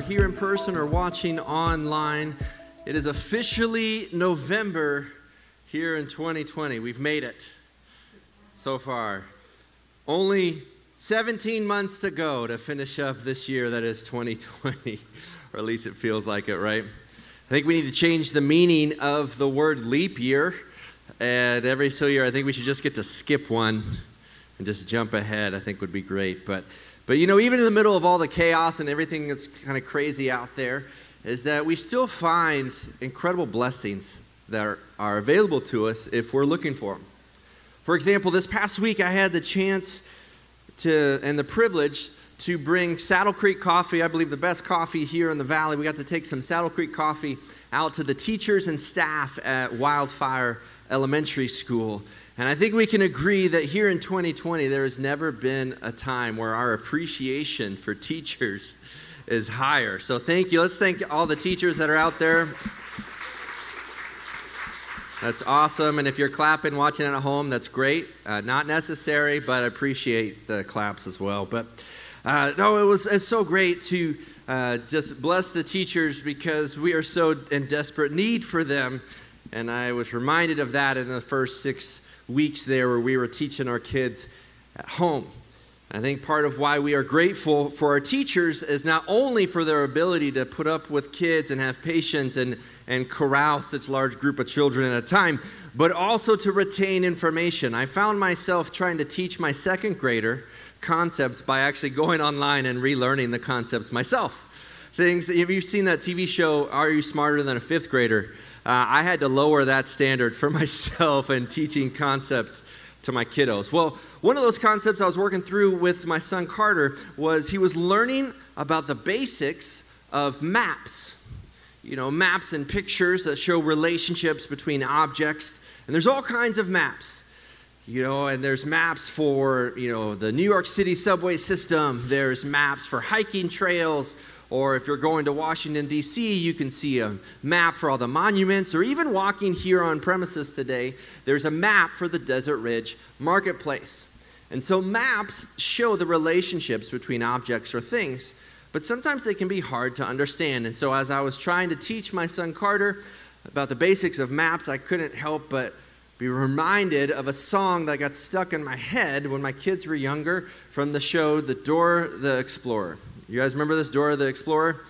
are here in person or watching online. It is officially November here in 2020. We've made it so far. Only 17 months to go to finish up this year that is 2020, or at least it feels like it, right? I think we need to change the meaning of the word leap year. And every so year, I think we should just get to skip one and just jump ahead. I think would be great. But but you know, even in the middle of all the chaos and everything that's kind of crazy out there, is that we still find incredible blessings that are, are available to us if we're looking for them. For example, this past week I had the chance to and the privilege to bring Saddle Creek coffee, I believe the best coffee here in the valley. We got to take some Saddle Creek coffee out to the teachers and staff at Wildfire Elementary School. And I think we can agree that here in 2020, there has never been a time where our appreciation for teachers is higher. So thank you. Let's thank all the teachers that are out there. That's awesome. And if you're clapping, watching at home, that's great. Uh, not necessary, but I appreciate the claps as well. But uh, no, it was it's so great to uh, just bless the teachers because we are so in desperate need for them. And I was reminded of that in the first six weeks there where we were teaching our kids at home. I think part of why we are grateful for our teachers is not only for their ability to put up with kids and have patience and, and corral such large group of children at a time, but also to retain information. I found myself trying to teach my second grader concepts by actually going online and relearning the concepts myself. Things, have you seen that TV show, Are You Smarter Than a Fifth Grader? Uh, I had to lower that standard for myself and teaching concepts to my kiddos. Well, one of those concepts I was working through with my son Carter was he was learning about the basics of maps. You know, maps and pictures that show relationships between objects. And there's all kinds of maps. You know, and there's maps for, you know, the New York City subway system. There's maps for hiking trails or if you're going to Washington, D.C., you can see a map for all the monuments. Or even walking here on premises today, there's a map for the Desert Ridge Marketplace. And so maps show the relationships between objects or things, but sometimes they can be hard to understand. And so as I was trying to teach my son Carter about the basics of maps, I couldn't help but be reminded of a song that got stuck in my head when my kids were younger from the show The Dora the Explorer. You guys remember this, Dora the Explorer?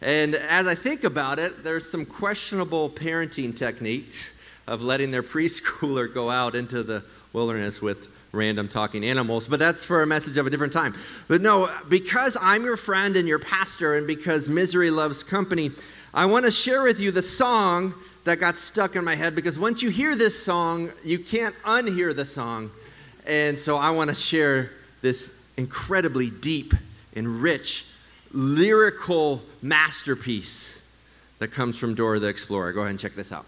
And as I think about it, there's some questionable parenting techniques of letting their preschooler go out into the wilderness with random talking animals, but that's for a message of a different time. But no, because I'm your friend and your pastor, and because misery loves company, I want to share with you the song that got stuck in my head because once you hear this song, you can't unhear the song. And so I want to share this incredibly deep and rich lyrical masterpiece that comes from Dora the Explorer. Go ahead and check this out.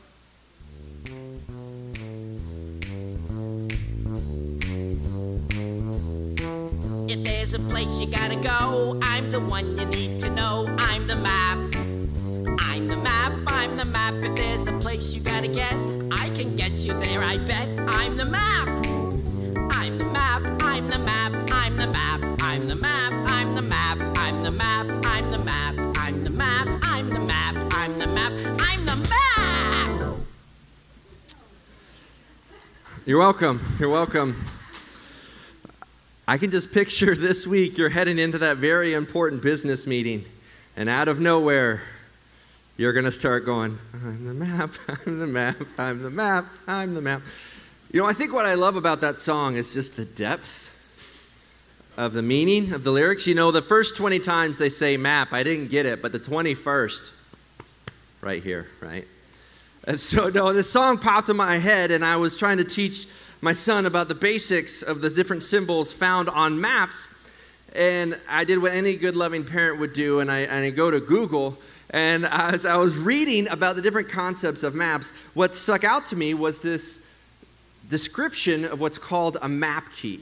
If there's a place you gotta go, I'm the one you need to know. I'm the map. I'm the map, I'm the map. If there's a place you gotta get, I can get you there, I bet. I'm the map. I'm the map, I'm the map, I'm the map, I'm the map. The map, I'm the map, I'm the map, I'm the map, I'm the map, I'm the map. You're welcome. You're welcome. I can just picture this week you're heading into that very important business meeting, and out of nowhere, you're going to start going, I'm the map, I'm the map, I'm the map, I'm the map. You know, I think what I love about that song is just the depth of the meaning of the lyrics. You know, the first 20 times they say map, I didn't get it, but the 21st, right here, right? And so, no, this song popped in my head, and I was trying to teach my son about the basics of the different symbols found on maps. And I did what any good loving parent would do, and I, and I go to Google. And as I was reading about the different concepts of maps, what stuck out to me was this description of what's called a map key.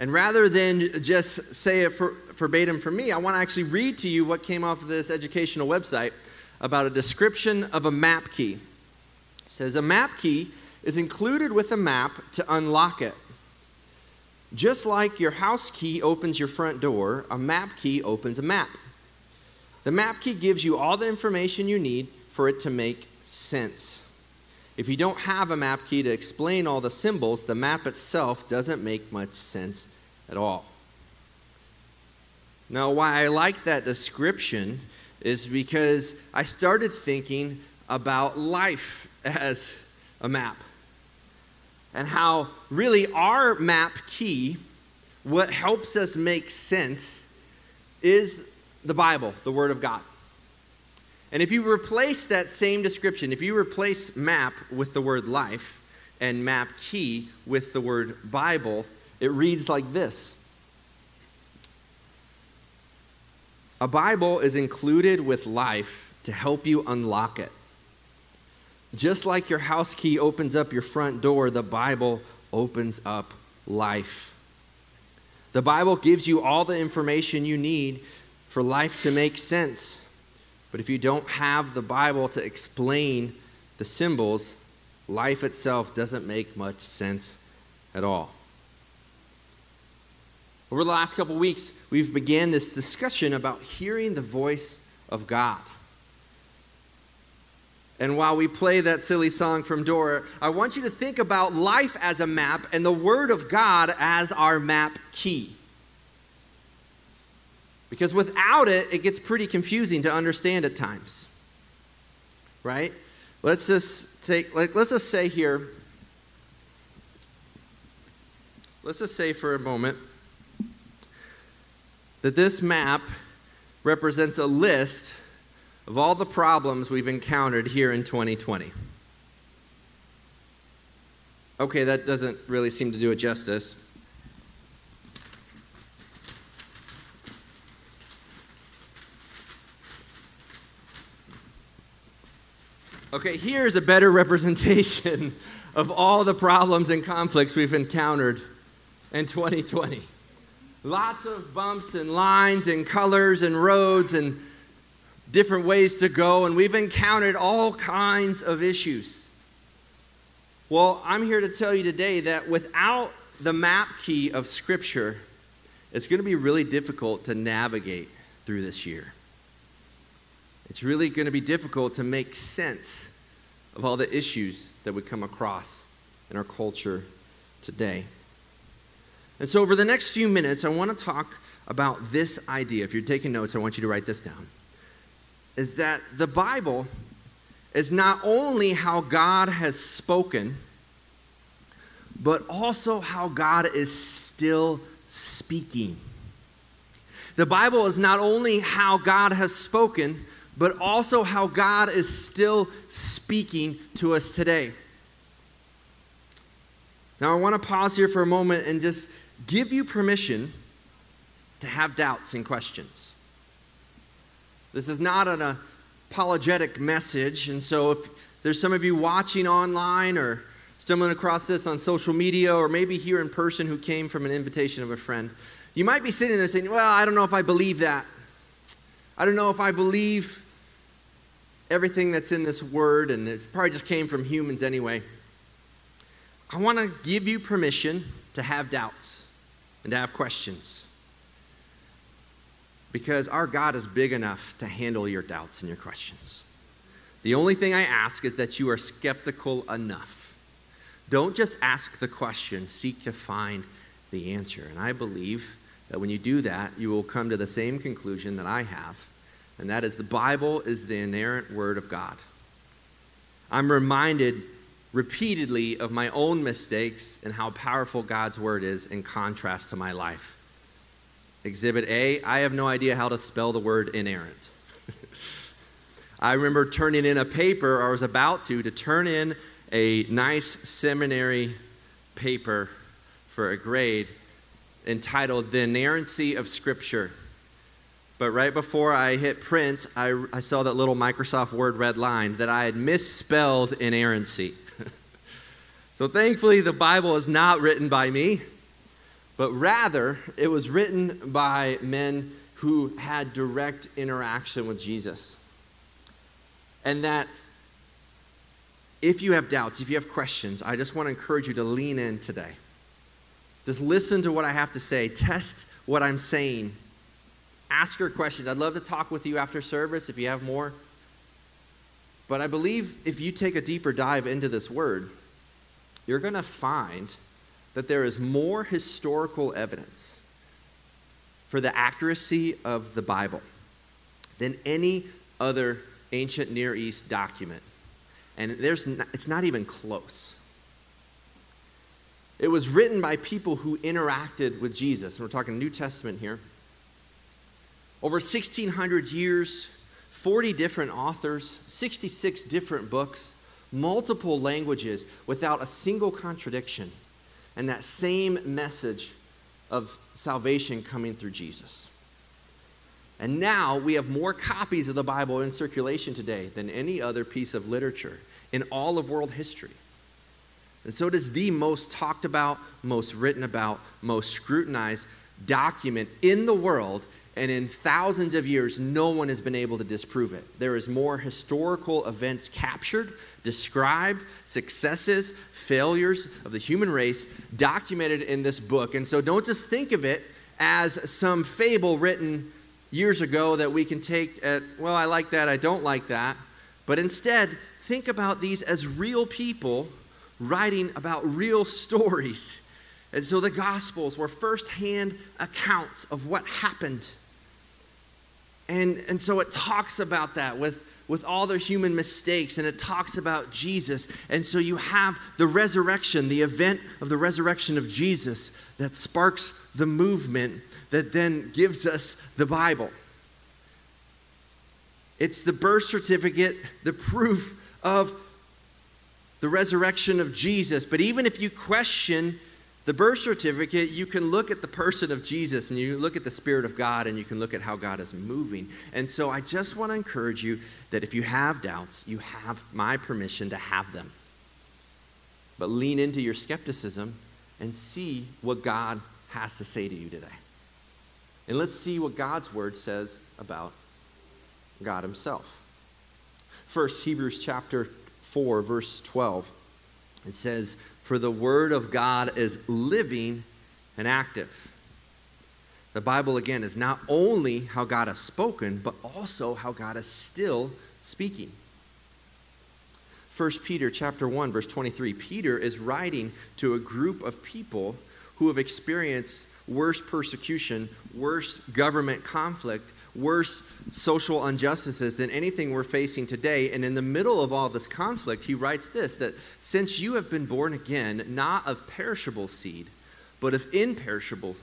And rather than just say it verbatim for me, I want to actually read to you what came off of this educational website about a description of a map key. It says a map key is included with a map to unlock it. Just like your house key opens your front door, a map key opens a map. The map key gives you all the information you need for it to make sense. If you don't have a map key to explain all the symbols, the map itself doesn't make much sense at all. Now, why I like that description is because I started thinking about life as a map and how really our map key, what helps us make sense, is the Bible, the Word of God. And if you replace that same description, if you replace map with the word life and map key with the word Bible, it reads like this A Bible is included with life to help you unlock it. Just like your house key opens up your front door, the Bible opens up life. The Bible gives you all the information you need for life to make sense. But if you don't have the Bible to explain the symbols, life itself doesn't make much sense at all. Over the last couple weeks, we've began this discussion about hearing the voice of God. And while we play that silly song from Dora, I want you to think about life as a map and the Word of God as our map key. Because without it, it gets pretty confusing to understand at times. Right? Let's just take, like, let's just say here, let's just say for a moment that this map represents a list of all the problems we've encountered here in 2020. Okay, that doesn't really seem to do it justice. Okay, here's a better representation of all the problems and conflicts we've encountered in 2020. Lots of bumps and lines and colors and roads and different ways to go, and we've encountered all kinds of issues. Well, I'm here to tell you today that without the map key of Scripture, it's going to be really difficult to navigate through this year. It's really going to be difficult to make sense of all the issues that we come across in our culture today. And so, over the next few minutes, I want to talk about this idea. If you're taking notes, I want you to write this down. Is that the Bible is not only how God has spoken, but also how God is still speaking. The Bible is not only how God has spoken, but also how God is still speaking to us today. Now, I want to pause here for a moment and just give you permission to have doubts and questions. This is not an apologetic message, and so if there's some of you watching online or stumbling across this on social media or maybe here in person who came from an invitation of a friend, you might be sitting there saying, Well, I don't know if I believe that. I don't know if I believe everything that's in this word, and it probably just came from humans anyway. I want to give you permission to have doubts and to have questions. Because our God is big enough to handle your doubts and your questions. The only thing I ask is that you are skeptical enough. Don't just ask the question, seek to find the answer. And I believe that when you do that, you will come to the same conclusion that I have and that is the Bible is the inerrant Word of God. I'm reminded repeatedly of my own mistakes and how powerful God's Word is in contrast to my life. Exhibit A I have no idea how to spell the word inerrant. I remember turning in a paper, or I was about to, to turn in a nice seminary paper for a grade entitled The Inerrancy of Scripture. But right before I hit print, I, I saw that little Microsoft Word red line that I had misspelled inerrancy. so thankfully, the Bible is not written by me, but rather it was written by men who had direct interaction with Jesus. And that if you have doubts, if you have questions, I just want to encourage you to lean in today. Just listen to what I have to say, test what I'm saying ask her questions. I'd love to talk with you after service if you have more. But I believe if you take a deeper dive into this word, you're going to find that there is more historical evidence for the accuracy of the Bible than any other ancient Near East document. And there's not, it's not even close. It was written by people who interacted with Jesus. And we're talking New Testament here. Over 1,600 years, 40 different authors, 66 different books, multiple languages without a single contradiction, and that same message of salvation coming through Jesus. And now we have more copies of the Bible in circulation today than any other piece of literature in all of world history. And so does the most talked about, most written about, most scrutinized document in the world. And in thousands of years, no one has been able to disprove it. There is more historical events captured, described, successes, failures of the human race documented in this book. And so don't just think of it as some fable written years ago that we can take at, well, I like that, I don't like that. But instead, think about these as real people writing about real stories. And so the Gospels were firsthand accounts of what happened. And, and so it talks about that with, with all their human mistakes, and it talks about Jesus. And so you have the resurrection, the event of the resurrection of Jesus that sparks the movement that then gives us the Bible. It's the birth certificate, the proof of the resurrection of Jesus. But even if you question the birth certificate, you can look at the person of Jesus and you look at the Spirit of God and you can look at how God is moving. And so I just want to encourage you that if you have doubts, you have my permission to have them. But lean into your skepticism and see what God has to say to you today. And let's see what God's word says about God Himself. First, Hebrews chapter 4, verse 12. It says, For the word of God is living and active. The Bible, again, is not only how God has spoken, but also how God is still speaking. 1 Peter chapter 1 verse 23 Peter is writing to a group of people who have experienced worse persecution, worse government conflict, worse social injustices than anything we're facing today. And in the middle of all this conflict, he writes this that since you have been born again, not of perishable seed, but of imperishable,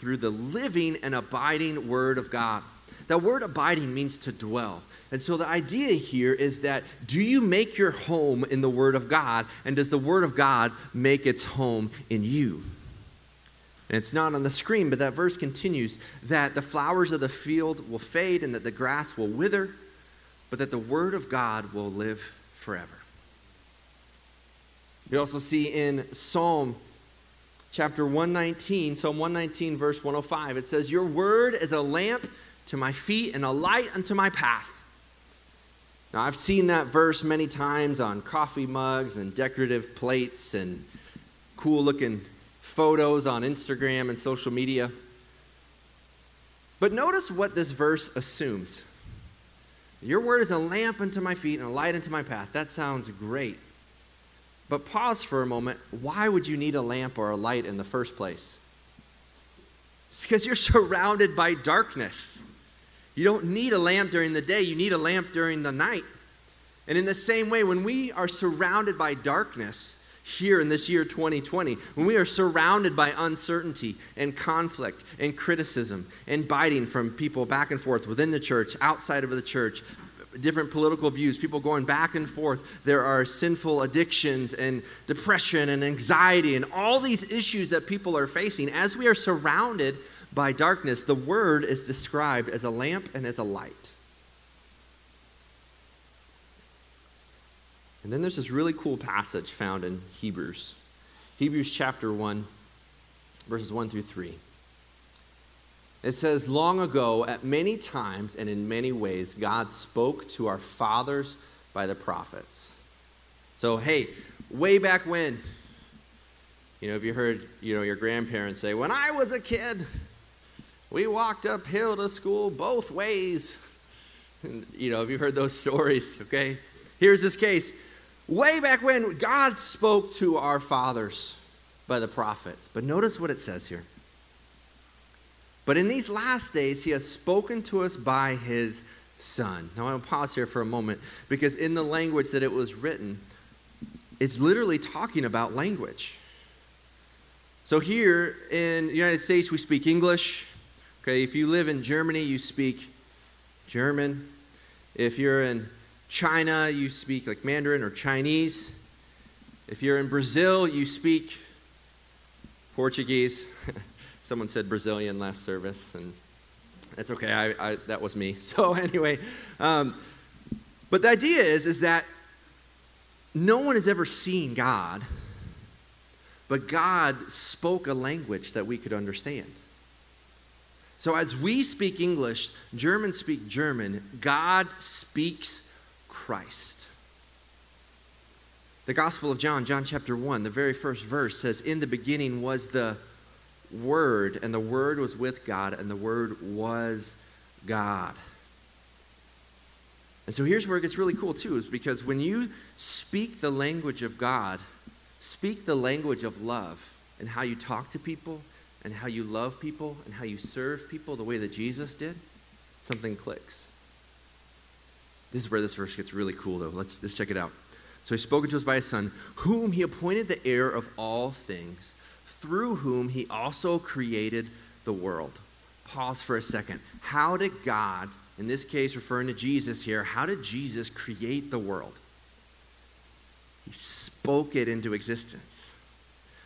through the living and abiding Word of God. That word abiding means to dwell. And so the idea here is that do you make your home in the Word of God, and does the Word of God make its home in you? And it's not on the screen, but that verse continues that the flowers of the field will fade and that the grass will wither, but that the word of God will live forever. We also see in Psalm chapter 119, Psalm 119, verse 105, it says, Your word is a lamp to my feet and a light unto my path. Now, I've seen that verse many times on coffee mugs and decorative plates and cool looking photos on Instagram and social media. But notice what this verse assumes. Your word is a lamp unto my feet and a light unto my path. That sounds great. But pause for a moment. Why would you need a lamp or a light in the first place? It's because you're surrounded by darkness. You don't need a lamp during the day, you need a lamp during the night. And in the same way, when we are surrounded by darkness, here in this year 2020, when we are surrounded by uncertainty and conflict and criticism and biting from people back and forth within the church, outside of the church, different political views, people going back and forth. There are sinful addictions and depression and anxiety and all these issues that people are facing. As we are surrounded by darkness, the word is described as a lamp and as a light. And then there's this really cool passage found in Hebrews. Hebrews chapter 1, verses 1 through 3. It says, Long ago, at many times and in many ways, God spoke to our fathers by the prophets. So, hey, way back when, you know, if you heard, you know, your grandparents say, When I was a kid, We walked uphill to school both ways. And, you know, have you heard those stories? Okay. Here's this case. Way back when, God spoke to our fathers by the prophets. But notice what it says here. But in these last days, he has spoken to us by his Son. Now, I will pause here for a moment because in the language that it was written, it's literally talking about language. So, here in the United States, we speak English. Okay, if you live in Germany, you speak German. If you're in China, you speak like Mandarin or Chinese. If you're in Brazil, you speak Portuguese. Someone said Brazilian last service, and that's okay. I, I, that was me. So anyway, um, but the idea is is that no one has ever seen God, but God spoke a language that we could understand. So as we speak English, Germans speak German, God speaks Christ. The Gospel of John, John chapter 1, the very first verse says, In the beginning was the Word, and the Word was with God, and the Word was God. And so here's where it gets really cool, too, is because when you speak the language of God, speak the language of love and how you talk to people and how you love people and how you serve people the way that Jesus did, something clicks. This is where this verse gets really cool, though. Let's, let's check it out. So he's spoken to us by his Son, whom he appointed the heir of all things, through whom he also created the world. Pause for a second. How did God, in this case referring to Jesus here, how did Jesus create the world? He spoke it into existence.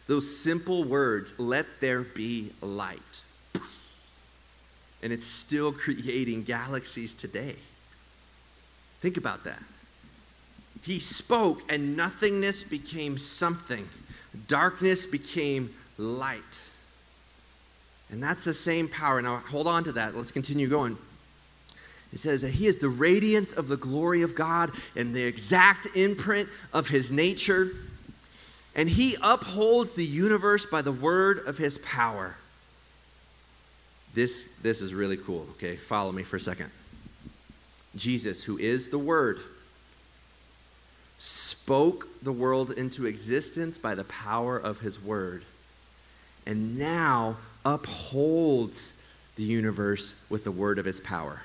Those simple words, let there be light. And it's still creating galaxies today. Think about that. He spoke, and nothingness became something, darkness became light. And that's the same power. Now, hold on to that. Let's continue going. It says that he is the radiance of the glory of God and the exact imprint of his nature. And he upholds the universe by the word of his power. This, this is really cool. Okay, follow me for a second. Jesus, who is the Word, spoke the world into existence by the power of his Word, and now upholds the universe with the word of his power.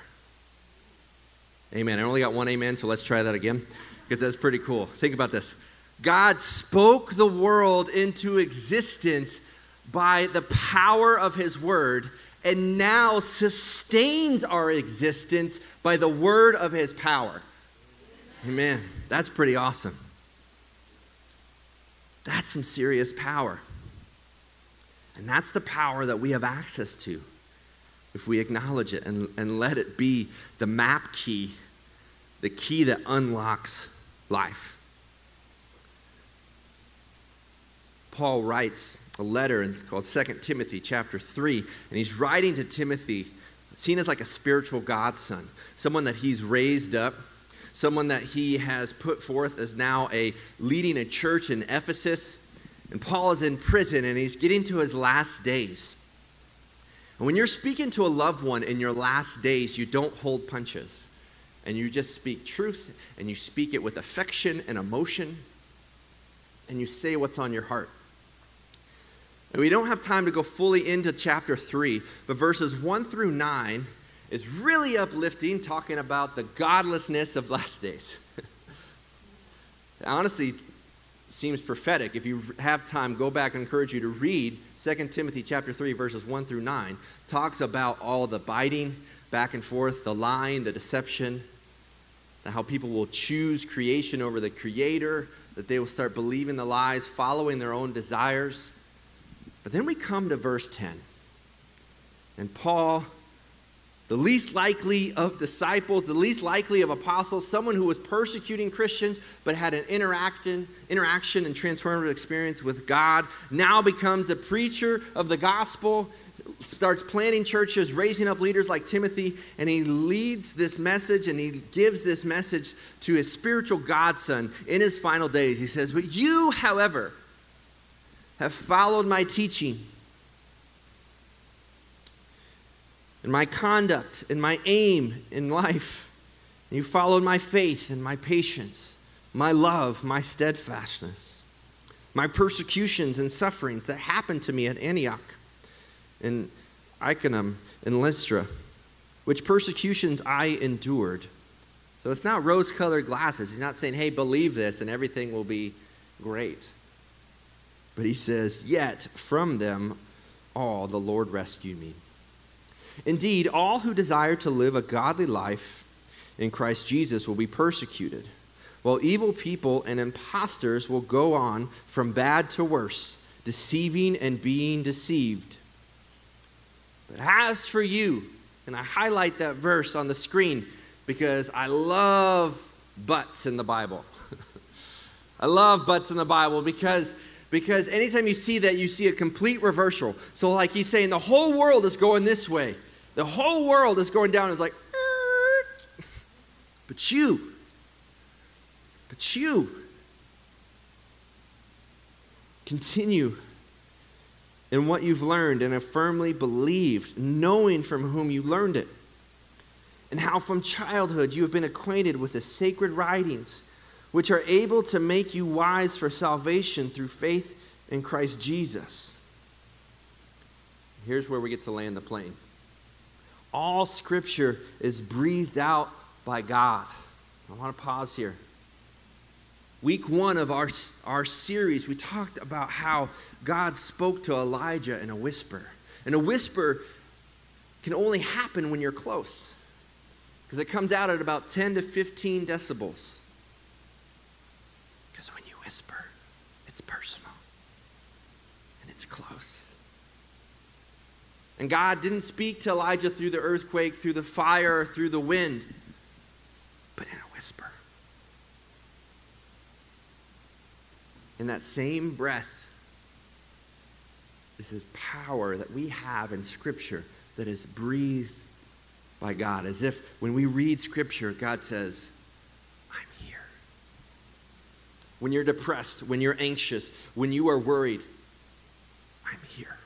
Amen. I only got one amen, so let's try that again because that's pretty cool. Think about this God spoke the world into existence by the power of his word and now sustains our existence by the word of his power. Amen. That's pretty awesome. That's some serious power. And that's the power that we have access to if we acknowledge it and, and let it be the map key, the key that unlocks life. Paul writes a letter called Second Timothy chapter 3, and he's writing to Timothy, seen as like a spiritual godson, someone that he's raised up, someone that he has put forth as now a leading a church in Ephesus. And Paul is in prison and he's getting to his last days. And when you're speaking to a loved one in your last days, you don't hold punches. And you just speak truth and you speak it with affection and emotion and you say what's on your heart. And we don't have time to go fully into chapter 3, but verses 1 through 9 is really uplifting, talking about the godlessness of last days. Honestly, seems prophetic. If you have time, go back. I encourage you to read 2 Timothy chapter 3, verses 1 through 9. Talks about all the biting back and forth, the lying, the deception, how people will choose creation over the creator, that they will start believing the lies, following their own desires. But then we come to verse 10. And Paul, the least likely of disciples, the least likely of apostles, someone who was persecuting Christians but had an interaction, interaction and transformative experience with God, now becomes a preacher of the gospel, starts planting churches, raising up leaders like Timothy, and he leads this message and he gives this message to his spiritual godson in his final days. He says, But you, however, have followed my teaching and my conduct and my aim in life. And you followed my faith and my patience, my love, my steadfastness, my persecutions and sufferings that happened to me at Antioch and Iconium and Lystra, which persecutions I endured. So it's not rose colored glasses. He's not saying, hey, believe this and everything will be great. But he says, Yet from them all the Lord rescued me. Indeed, all who desire to live a godly life in Christ Jesus will be persecuted, while evil people and impostors will go on from bad to worse, deceiving and being deceived. But as for you, and I highlight that verse on the screen because I love buts in the Bible. I love buts in the Bible because because anytime you see that, you see a complete reversal. So, like he's saying, the whole world is going this way, the whole world is going down. It's like, but you, but you, continue in what you've learned and have firmly believed, knowing from whom you learned it, and how from childhood you have been acquainted with the sacred writings which are able to make you wise for salvation through faith in Christ Jesus. Here's where we get to land the plane. All scripture is breathed out by God. I want to pause here. Week one of our, our series, we talked about how God spoke to Elijah in a whisper. And a whisper can only happen when you're close because it comes out at about 10 to 15 decibels. Whisper, it's personal and it's close. And God didn't speak to Elijah through the earthquake, through the fire, through the wind, but in a whisper. In that same breath, this is power that we have in Scripture that is breathed by God. As if when we read Scripture, God says, when you're depressed, when you're anxious, when you are worried, I'm here.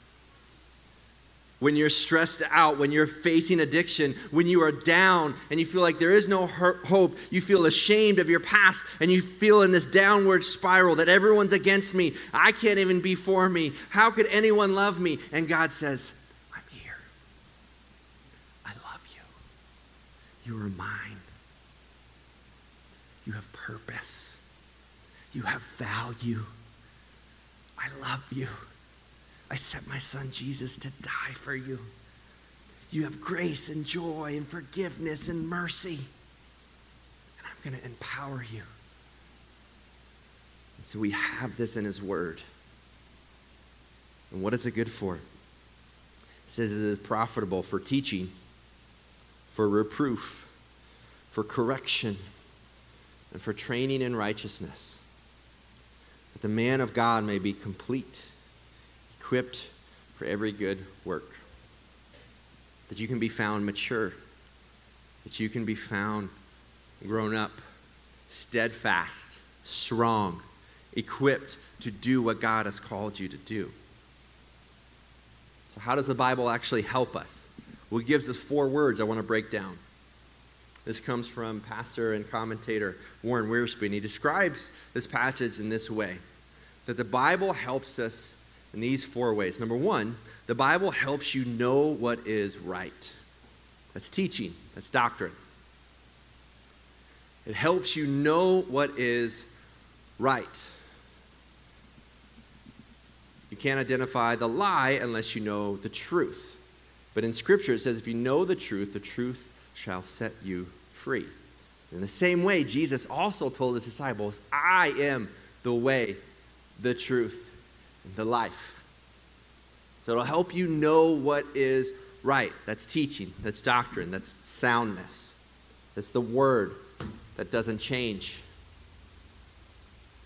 When you're stressed out, when you're facing addiction, when you are down and you feel like there is no hope, you feel ashamed of your past, and you feel in this downward spiral that everyone's against me. I can't even be for me. How could anyone love me? And God says, I'm here. I love you. You are mine. You have purpose. You have value. I love you. I sent my son Jesus to die for you. You have grace and joy and forgiveness and mercy. And I'm going to empower you. And so we have this in his word. And what is it good for? It says it is profitable for teaching, for reproof, for correction, and for training in righteousness that the man of God may be complete, equipped for every good work. That you can be found mature, that you can be found grown up, steadfast, strong, equipped to do what God has called you to do. So, how does the Bible actually help us? Well, it gives us four words I want to break down. This comes from pastor and commentator Warren Wiersbe, and he describes this passage in this way that the Bible helps us in these four ways. Number one, the Bible helps you know what is right. That's teaching, that's doctrine. It helps you know what is right. You can't identify the lie unless you know the truth. But in Scripture, it says, if you know the truth, the truth shall set you free. In the same way, Jesus also told his disciples, I am the way, the truth, and the life. So it'll help you know what is right. That's teaching, that's doctrine, that's soundness. That's the word that doesn't change.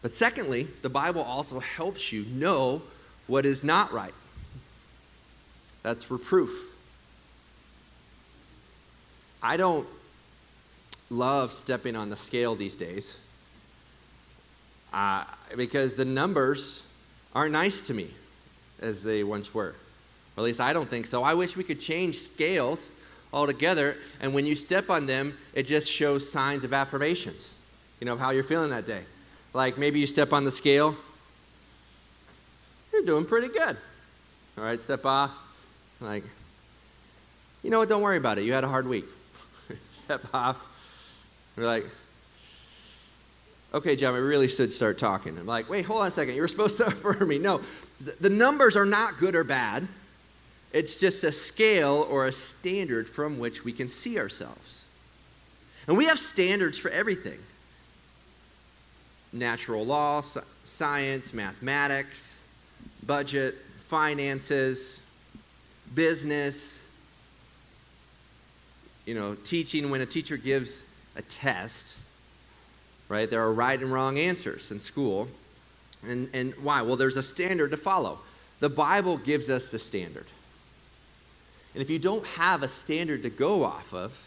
But secondly, the Bible also helps you know what is not right. That's reproof. I don't love stepping on the scale these days uh, because the numbers aren't nice to me as they once were. Or at least I don't think so. I wish we could change scales altogether. And when you step on them, it just shows signs of affirmations, you know, of how you're feeling that day. Like maybe you step on the scale, you're doing pretty good. All right, step off, like, you know what, don't worry about it. You had a hard week. Step off, you're like, okay, Jon, we really should start talking. I'm like, wait, hold on a second. You were supposed to affirm me. No, the numbers are not good or bad. It's just a scale or a standard from which we can see ourselves. And we have standards for everything natural law, science, mathematics, budget, finances, business, you know, teaching when a teacher gives a test, right? There are right and wrong answers in school. And, and why? Well, there's a standard to follow. The Bible gives us the standard. And if you don't have a standard to go off of,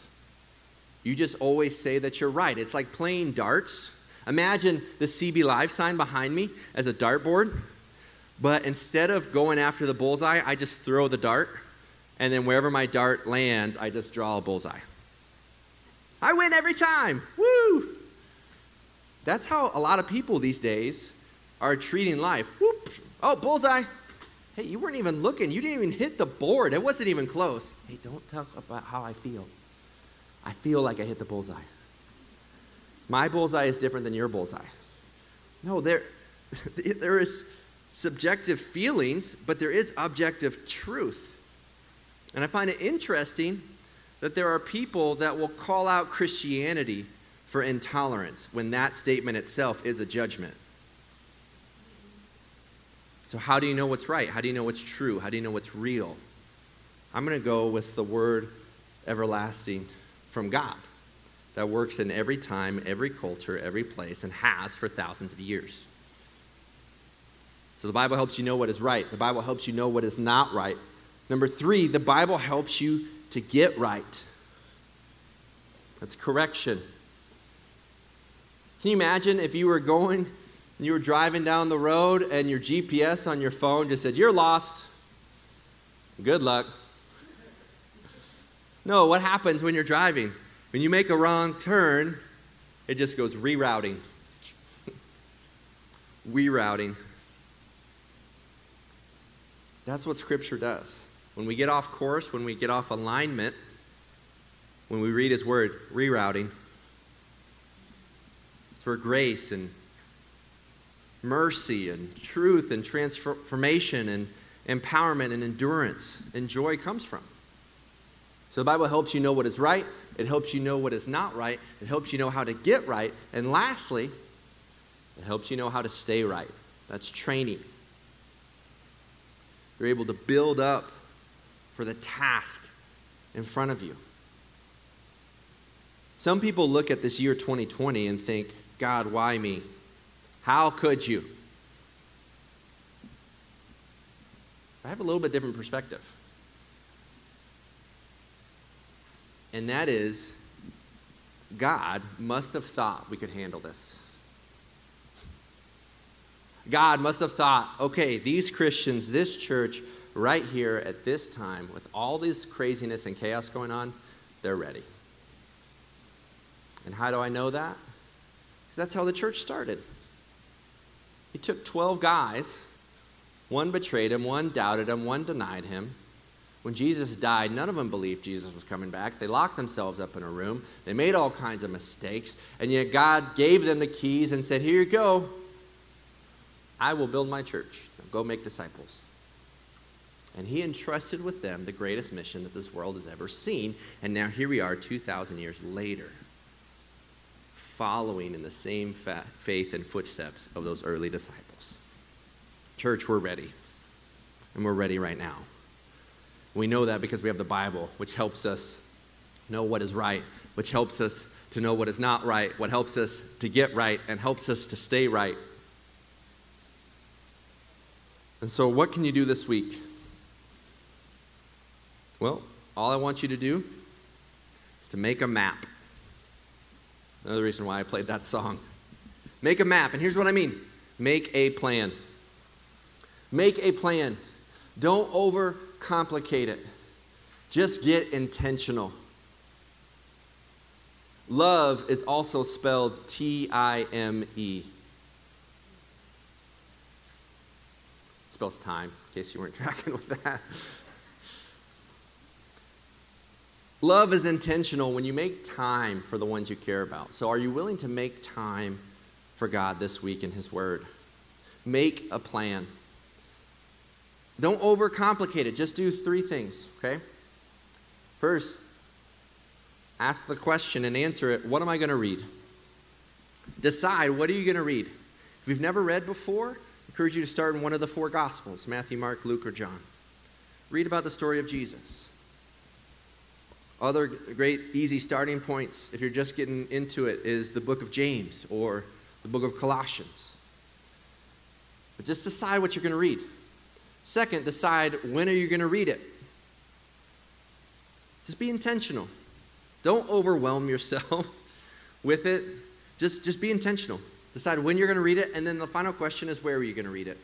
you just always say that you're right. It's like playing darts. Imagine the CB Live sign behind me as a dartboard, but instead of going after the bullseye, I just throw the dart, and then wherever my dart lands, I just draw a bullseye. I win every time. Woo! That's how a lot of people these days are treating life. Whoop! Oh, bullseye. Hey, you weren't even looking. You didn't even hit the board. It wasn't even close. Hey, don't talk about how I feel. I feel like I hit the bullseye. My bullseye is different than your bullseye. No, there, there is subjective feelings, but there is objective truth. And I find it interesting that there are people that will call out Christianity for intolerance when that statement itself is a judgment. So, how do you know what's right? How do you know what's true? How do you know what's real? I'm going to go with the word everlasting from God that works in every time, every culture, every place, and has for thousands of years. So, the Bible helps you know what is right. The Bible helps you know what is not right. Number three, the Bible helps you to get right. That's correction. Can you imagine if you were going you were driving down the road and your GPS on your phone just said, You're lost. Good luck. No, what happens when you're driving? When you make a wrong turn, it just goes rerouting. rerouting. That's what Scripture does. When we get off course, when we get off alignment, when we read His Word, rerouting. It's where grace and mercy and truth and transformation and empowerment and endurance and joy comes from. So the Bible helps you know what is right, it helps you know what is not right, it helps you know how to get right, and lastly, it helps you know how to stay right. That's training. You're able to build up for the task in front of you. Some people look at this year 2020 and think, God, why me? How could you? I have a little bit different perspective. And that is, God must have thought we could handle this. God must have thought, okay, these Christians, this church, right here at this time, with all this craziness and chaos going on, they're ready. And how do I know that? Because that's how the church started. He took 12 guys. One betrayed him, one doubted him, one denied him. When Jesus died, none of them believed Jesus was coming back. They locked themselves up in a room. They made all kinds of mistakes. And yet God gave them the keys and said, Here you go. I will build my church. Go make disciples. And he entrusted with them the greatest mission that this world has ever seen. And now here we are, 2,000 years later following in the same fa- faith and footsteps of those early disciples. Church, we're ready. And we're ready right now. We know that because we have the Bible, which helps us know what is right, which helps us to know what is not right, what helps us to get right, and helps us to stay right. And so, what can you do this week? Well, all I want you to do is to make a map Another reason why I played that song. Make a map, and here's what I mean make a plan. Make a plan. Don't overcomplicate it. Just get intentional. Love is also spelled T I M E. It spells time, in case you weren't tracking with that. Love is intentional when you make time for the ones you care about. So, are you willing to make time for God this week in His Word? Make a plan. Don't overcomplicate it. Just do three things, okay? First, ask the question and answer it what am I going to read? Decide what are you going to read? If you've never read before, I encourage you to start in one of the four Gospels Matthew, Mark, Luke, or John. Read about the story of Jesus. Other great, easy starting points, if you're just getting into it, is the book of James or the book of Colossians. But just decide what you're going to read. Second, decide when are you going to read it. Just be intentional. Don't overwhelm yourself with it. Just, just be intentional. Decide when you're going to read it, and then the final question is where are you going to read it?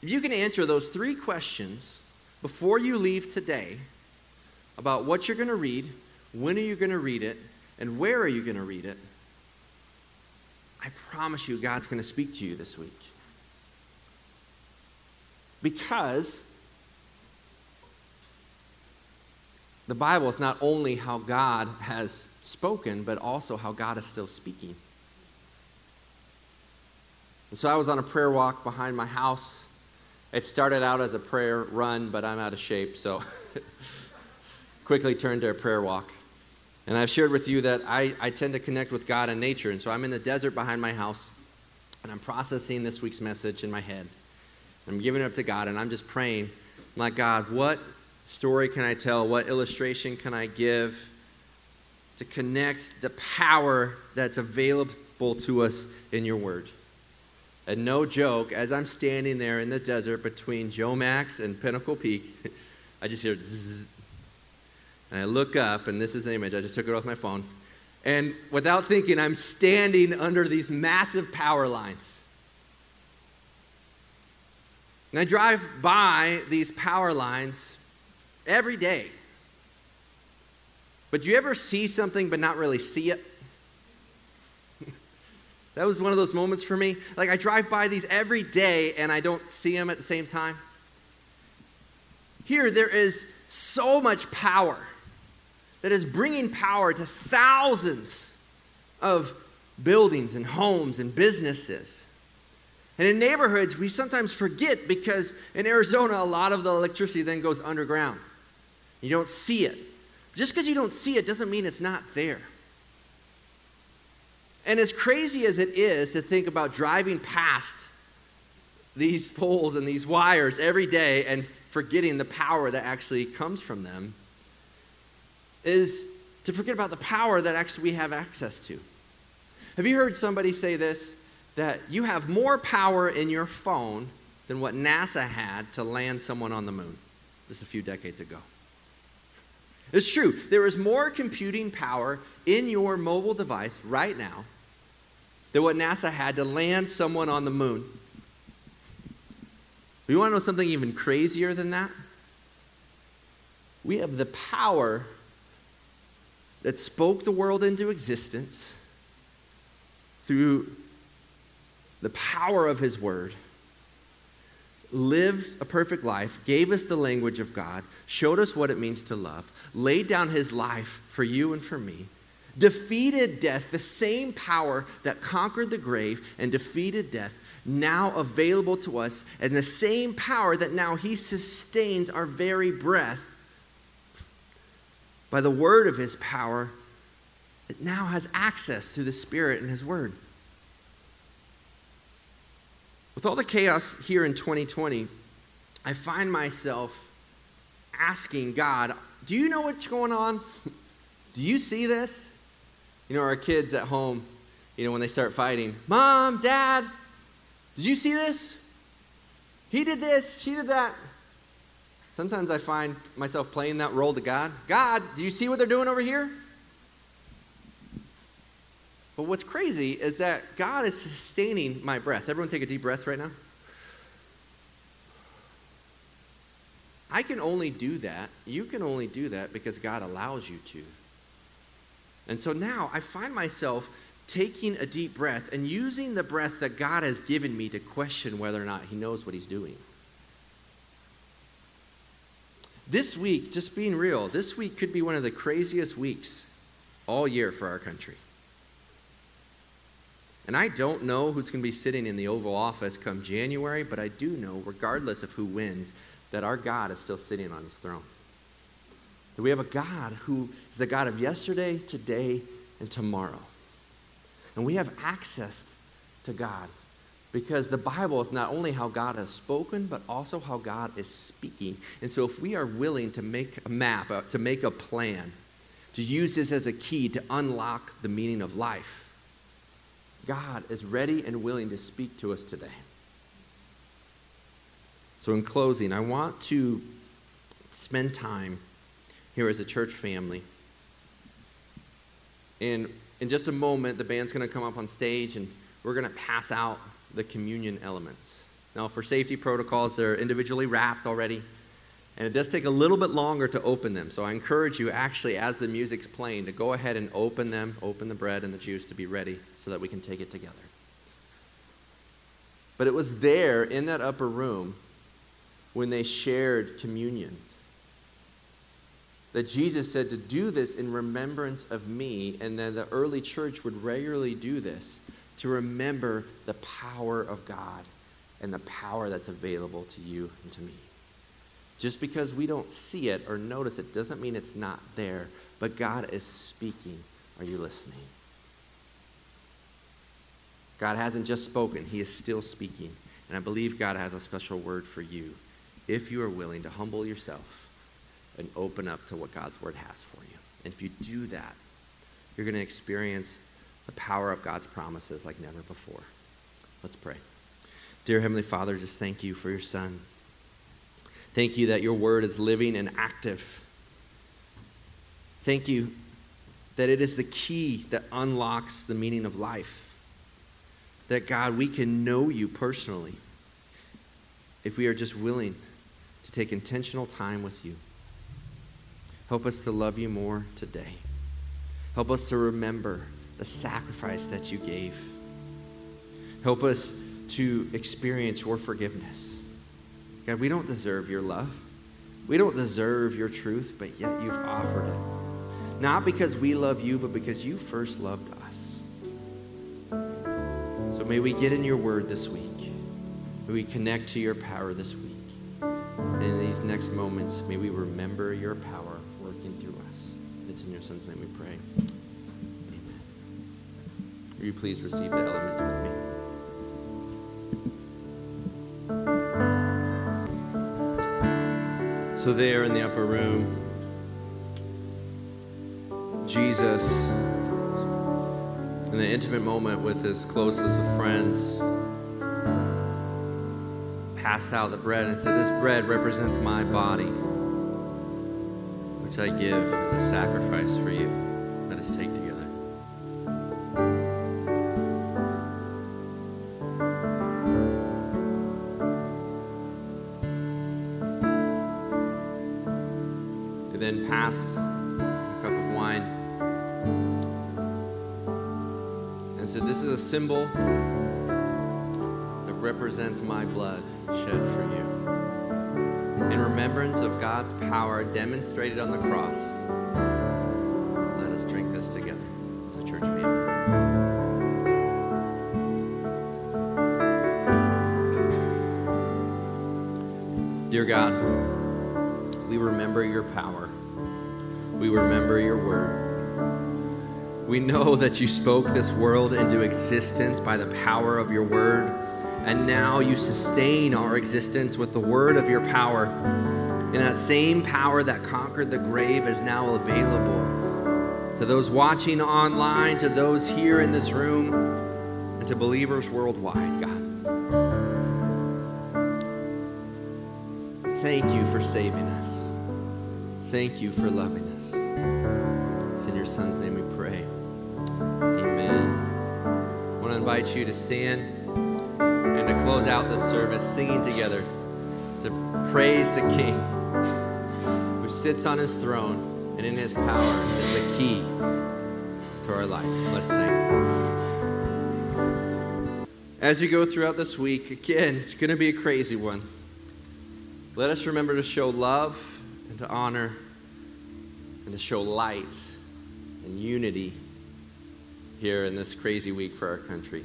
If you can answer those three questions before you leave today about what you're going to read, when are you going to read it, and where are you going to read it, I promise you God's going to speak to you this week. Because the Bible is not only how God has spoken, but also how God is still speaking. And so I was on a prayer walk behind my house. It started out as a prayer run, but I'm out of shape, so quickly turned to a prayer walk. And I've shared with you that I, I tend to connect with God in nature. And so I'm in the desert behind my house, and I'm processing this week's message in my head. I'm giving it up to God, and I'm just praying, I'm like, God, what story can I tell? What illustration can I give to connect the power that's available to us in your word? And no joke, as I'm standing there in the desert between Jomax and Pinnacle Peak, I just hear zzz, and I look up, and this is the image. I just took it off my phone. And without thinking, I'm standing under these massive power lines. And I drive by these power lines every day. But do you ever see something but not really see it? that was one of those moments for me. Like I drive by these every day and I don't see them at the same time. Here, there is so much power that is bringing power to thousands of buildings and homes and businesses. And in neighborhoods, we sometimes forget because in Arizona, a lot of the electricity then goes underground. You don't see it. Just because you don't see it doesn't mean it's not there. And as crazy as it is to think about driving past these poles and these wires every day and forgetting the power that actually comes from them, is to forget about the power that actually we have access to. Have you heard somebody say this? That you have more power in your phone than what NASA had to land someone on the moon just a few decades ago. It's true. There is more computing power in your mobile device right now than what NASA had to land someone on the moon. You want to know something even crazier than that? We have the power that spoke the world into existence through the power of his word, lived a perfect life, gave us the language of God, showed us what it means to love, laid down his life for you and for me, defeated death, the same power that conquered the grave and defeated death, now available to us, and the same power that now he sustains our very breath by the word of his power, it now has access through the Spirit and his word. With all the chaos here in 2020, I find myself asking God, Do you know what's going on? Do you see this? You know, our kids at home, you know, when they start fighting, Mom, Dad, did you see this? He did this, she did that. Sometimes I find myself playing that role to God. God, do you see what they're doing over here? But what's crazy is that God is sustaining my breath. Everyone take a deep breath right now. I can only do that. You can only do that because God allows you to. And so now I find myself taking a deep breath and using the breath that God has given me to question whether or not He knows what He's doing. This week, just being real, this week could be one of the craziest weeks all year for our country. And I don't know who's going to be sitting in the Oval Office come January, but I do know, regardless of who wins, that our God is still sitting on his throne. That we have a God who is the God of yesterday, today, and tomorrow. And we have access to God because the Bible is not only how God has spoken, but also how God is speaking. And so, if we are willing to make a map, uh, to make a plan, to use this as a key to unlock the meaning of life, God is ready and willing to speak to us today. So, in closing, I want to spend time here as a church family. And in just a moment, the band's going to come up on stage and we're going to pass out the communion elements. Now, for safety protocols, they're individually wrapped already, and it does take a little bit longer to open them. So I encourage you, actually, as the music's playing, to go ahead and open them, open the bread and the juice to be ready so that we can take it together. But it was there in that upper room when they shared communion that Jesus said to do this in remembrance of me, and then the early church would regularly do this to remember the power of God and the power that's available to you and to me. Just because we don't see it or notice it doesn't mean it's not there, but God is speaking. Are you listening? God hasn't just spoken, He is still speaking. And I believe God has a special word for you if you are willing to humble yourself and open up to what God's word has for you. And if you do that, you're going to experience the power of God's promises like never before. Let's pray. Dear Heavenly Father, just thank you for your Son. Thank you that your word is living and active. Thank you that it is the key that unlocks the meaning of life. That, God, we can know you personally if we are just willing to take intentional time with you. Help us to love you more today. Help us to remember the sacrifice that you gave. Help us to experience your forgiveness. God, we don't deserve your love. We don't deserve your truth, but yet you've offered it. Not because we love you, but because you first loved us. So may we get in your word this week. May we connect to your power this week. And in these next moments, may we remember your power working through us. It's in your son's name we pray. Will you please receive the elements with me? So, there in the upper room, Jesus, in an intimate moment with his closest of friends, passed out the bread and said, This bread represents my body, which I give as a sacrifice for you. Let us take symbol that represents my blood shed for you. In remembrance of God's power demonstrated on the cross, let us drink this together as a church family. Dear God, we remember your power. We remember your word. We know that you spoke this world into existence by the power of your word, and now you sustain our existence with the word of your power. And that same power that conquered the grave is now available to those watching online, to those here in this room, and to believers worldwide, God. Thank you for saving us. Thank you for loving us. It's in your son's name we pray. Invite you to stand and to close out this service singing together to praise the King. Who sits on his throne and in his power is the key to our life. Let's sing. As you go throughout this week, again, it's going to be a crazy one. Let us remember to show love and to honor and to show light and unity here in this crazy week for our country.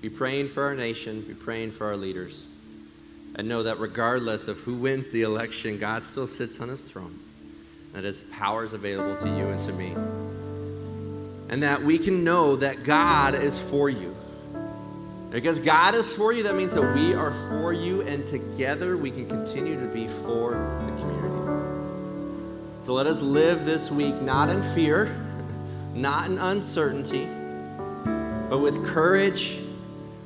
Be praying for our nation, be praying for our leaders, and know that regardless of who wins the election, God still sits on his throne, that his power is available to you and to me, and that we can know that God is for you. Because God is for you, that means that we are for you, and together we can continue to be for the community. So let us live this week not in fear, not in uncertainty, but with courage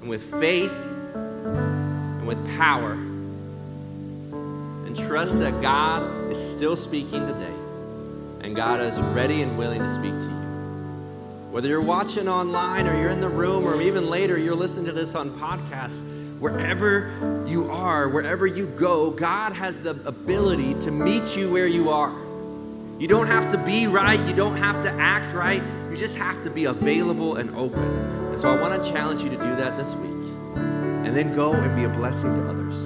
and with faith and with power. And trust that God is still speaking today, and God is ready and willing to speak to you. Whether you're watching online or you're in the room or even later you're listening to this on podcast, wherever you are, wherever you go, God has the ability to meet you where you are. You don't have to be right, you don't have to act right, you just have to be available and open. And so I want to challenge you to do that this week. And then go and be a blessing to others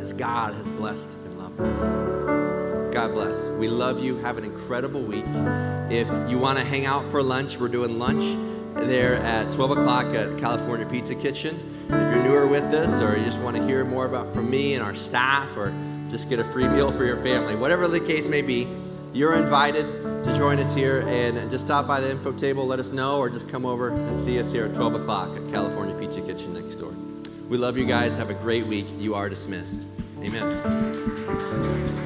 as God has blessed and loved us. God bless. We love you. Have an incredible week. If you want to hang out for lunch, we're doing lunch there at 12 o'clock at California Pizza Kitchen. If you're newer with this or you just want to hear more about from me and our staff or just get a free meal for your family, whatever the case may be, you're invited to join us here and just stop by the info table, let us know, or just come over and see us here at 12 o'clock at California Pizza Kitchen next door. We love you guys. Have a great week. You are dismissed. Amen.